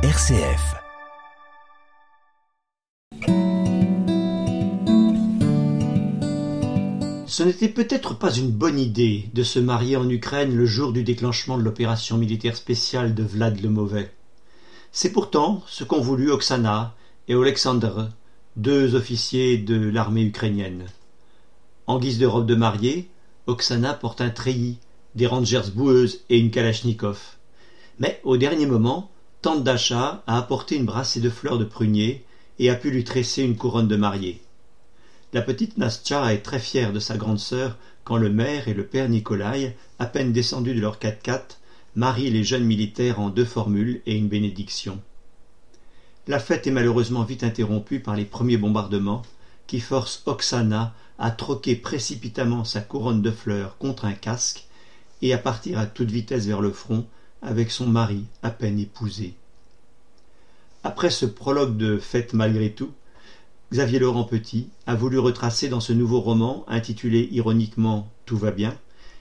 RCF. Ce n'était peut-être pas une bonne idée de se marier en Ukraine le jour du déclenchement de l'opération militaire spéciale de Vlad le Mauvais. C'est pourtant ce qu'ont voulu Oksana et Oleksandr, deux officiers de l'armée ukrainienne. En guise de robe de mariée, Oksana porte un treillis, des rangers boueuses et une kalachnikov. Mais au dernier moment, tante a apporté une brassée de fleurs de prunier et a pu lui tresser une couronne de mariée. La petite Nastya est très fière de sa grande sœur quand le maire et le père Nikolai, à peine descendus de leur 4x4, marient les jeunes militaires en deux formules et une bénédiction. La fête est malheureusement vite interrompue par les premiers bombardements qui forcent Oksana à troquer précipitamment sa couronne de fleurs contre un casque et à partir à toute vitesse vers le front avec son mari à peine épousé. Après ce prologue de fête malgré tout, Xavier Laurent Petit a voulu retracer dans ce nouveau roman, intitulé ironiquement Tout va bien,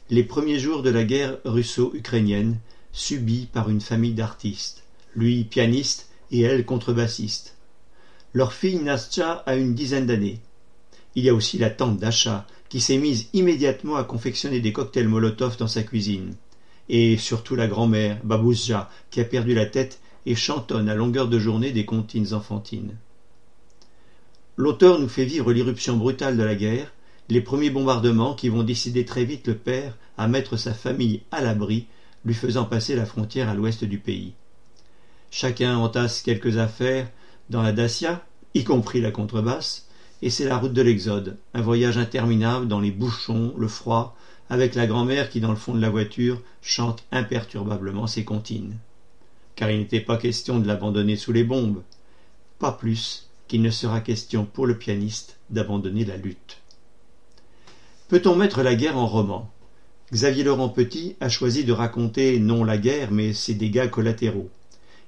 les premiers jours de la guerre russo-ukrainienne subie par une famille d'artistes, lui pianiste et elle contrebassiste. Leur fille Nastya a une dizaine d'années. Il y a aussi la tante d'Acha, qui s'est mise immédiatement à confectionner des cocktails Molotov dans sa cuisine. Et surtout la grand-mère, Babouzja, qui a perdu la tête et chantonne à longueur de journée des comptines enfantines. L'auteur nous fait vivre l'irruption brutale de la guerre, les premiers bombardements qui vont décider très vite le père à mettre sa famille à l'abri, lui faisant passer la frontière à l'ouest du pays. Chacun entasse quelques affaires dans la Dacia, y compris la contrebasse, et c'est la route de l'exode, un voyage interminable dans les bouchons, le froid, avec la grand-mère qui, dans le fond de la voiture, chante imperturbablement ses comptines. Car il n'était pas question de l'abandonner sous les bombes, pas plus qu'il ne sera question pour le pianiste d'abandonner la lutte. Peut-on mettre la guerre en roman? Xavier Laurent Petit a choisi de raconter non la guerre, mais ses dégâts collatéraux.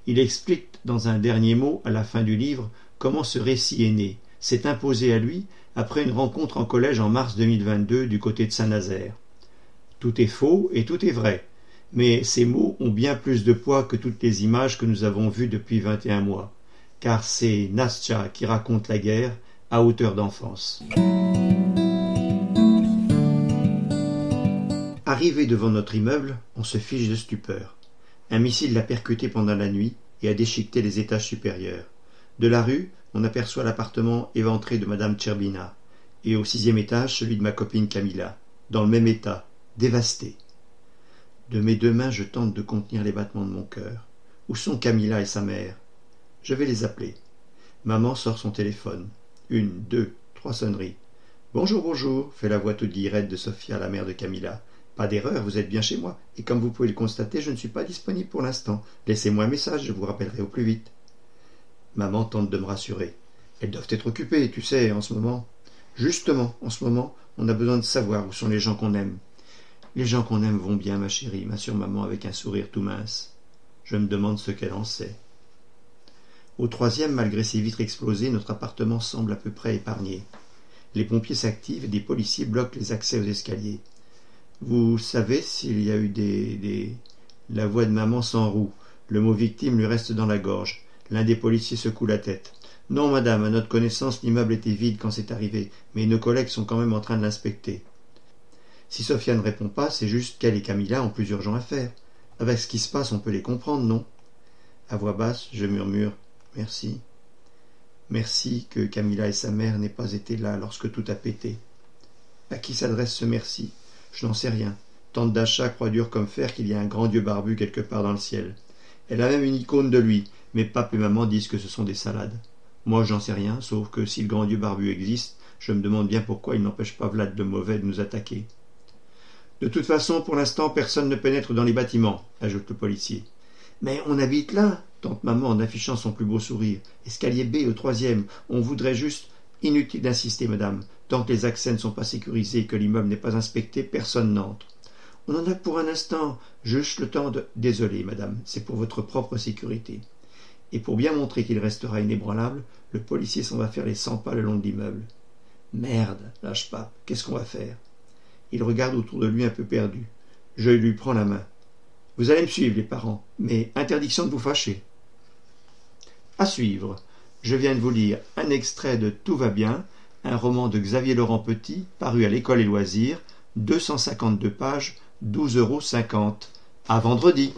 Il explique dans un dernier mot à la fin du livre comment ce récit est né, s'est imposé à lui après une rencontre en collège en mars 2022 du côté de Saint-Nazaire. Tout est faux et tout est vrai, mais ces mots ont bien plus de poids que toutes les images que nous avons vues depuis vingt et un mois car c'est Nastya qui raconte la guerre à hauteur d'enfance. Arrivé devant notre immeuble, on se fiche de stupeur. Un missile l'a percuté pendant la nuit et a déchiqueté les étages supérieurs. De la rue, on aperçoit l'appartement éventré de madame Tcherbina, et au sixième étage celui de ma copine Camilla, dans le même état, dévasté. De mes deux mains je tente de contenir les battements de mon cœur. Où sont Camilla et sa mère? Je vais les appeler. Maman sort son téléphone. Une, deux, trois sonneries. Bonjour, bonjour, fait la voix toute guillerette de Sophia, la mère de Camilla. Pas d'erreur, vous êtes bien chez moi, et comme vous pouvez le constater, je ne suis pas disponible pour l'instant. Laissez-moi un message, je vous rappellerai au plus vite. Maman tente de me rassurer. Elles doivent être occupées, tu sais, en ce moment. Justement, en ce moment, on a besoin de savoir où sont les gens qu'on aime. Les gens qu'on aime vont bien, ma chérie, m'assure maman avec un sourire tout mince. Je me demande ce qu'elle en sait. Au troisième, malgré ses vitres explosées, notre appartement semble à peu près épargné. Les pompiers s'activent et des policiers bloquent les accès aux escaliers. Vous savez s'il y a eu des, des... La voix de maman s'enroue. Le mot victime lui reste dans la gorge. L'un des policiers secoue la tête. Non, madame, à notre connaissance, l'immeuble était vide quand c'est arrivé, mais nos collègues sont quand même en train de l'inspecter. Si Sophia ne répond pas, c'est juste qu'elle et Camilla ont plus urgent à faire. Avec ce qui se passe, on peut les comprendre, non? À voix basse, je murmure Merci. Merci que Camilla et sa mère n'aient pas été là lorsque tout a pété. À qui s'adresse ce merci? Je n'en sais rien. Tante d'achat croit dur comme fer qu'il y a un grand dieu barbu quelque part dans le ciel. Elle a même une icône de lui, mais pape et maman disent que ce sont des salades. Moi, j'en sais rien, sauf que si le grand dieu barbu existe, je me demande bien pourquoi il n'empêche pas Vlad de mauvais de nous attaquer. De toute façon, pour l'instant, personne ne pénètre dans les bâtiments, ajoute le policier. Mais on habite là, tante maman en affichant son plus beau sourire. Escalier B au troisième. On voudrait juste. Inutile d'insister, madame. Tant que les accès ne sont pas sécurisés et que l'immeuble n'est pas inspecté, personne n'entre. On en a pour un instant. Juste le temps de. Désolé, madame, c'est pour votre propre sécurité. Et pour bien montrer qu'il restera inébranlable, le policier s'en va faire les cent pas le long de l'immeuble. Merde, lâche pas. Qu'est-ce qu'on va faire? Il regarde autour de lui un peu perdu. Je lui prends la main. Vous allez me suivre, les parents, mais interdiction de vous fâcher. À suivre. Je viens de vous lire un extrait de Tout va bien, un roman de Xavier Laurent Petit, paru à l'école et loisirs, 252 pages, 12,50 euros. À vendredi.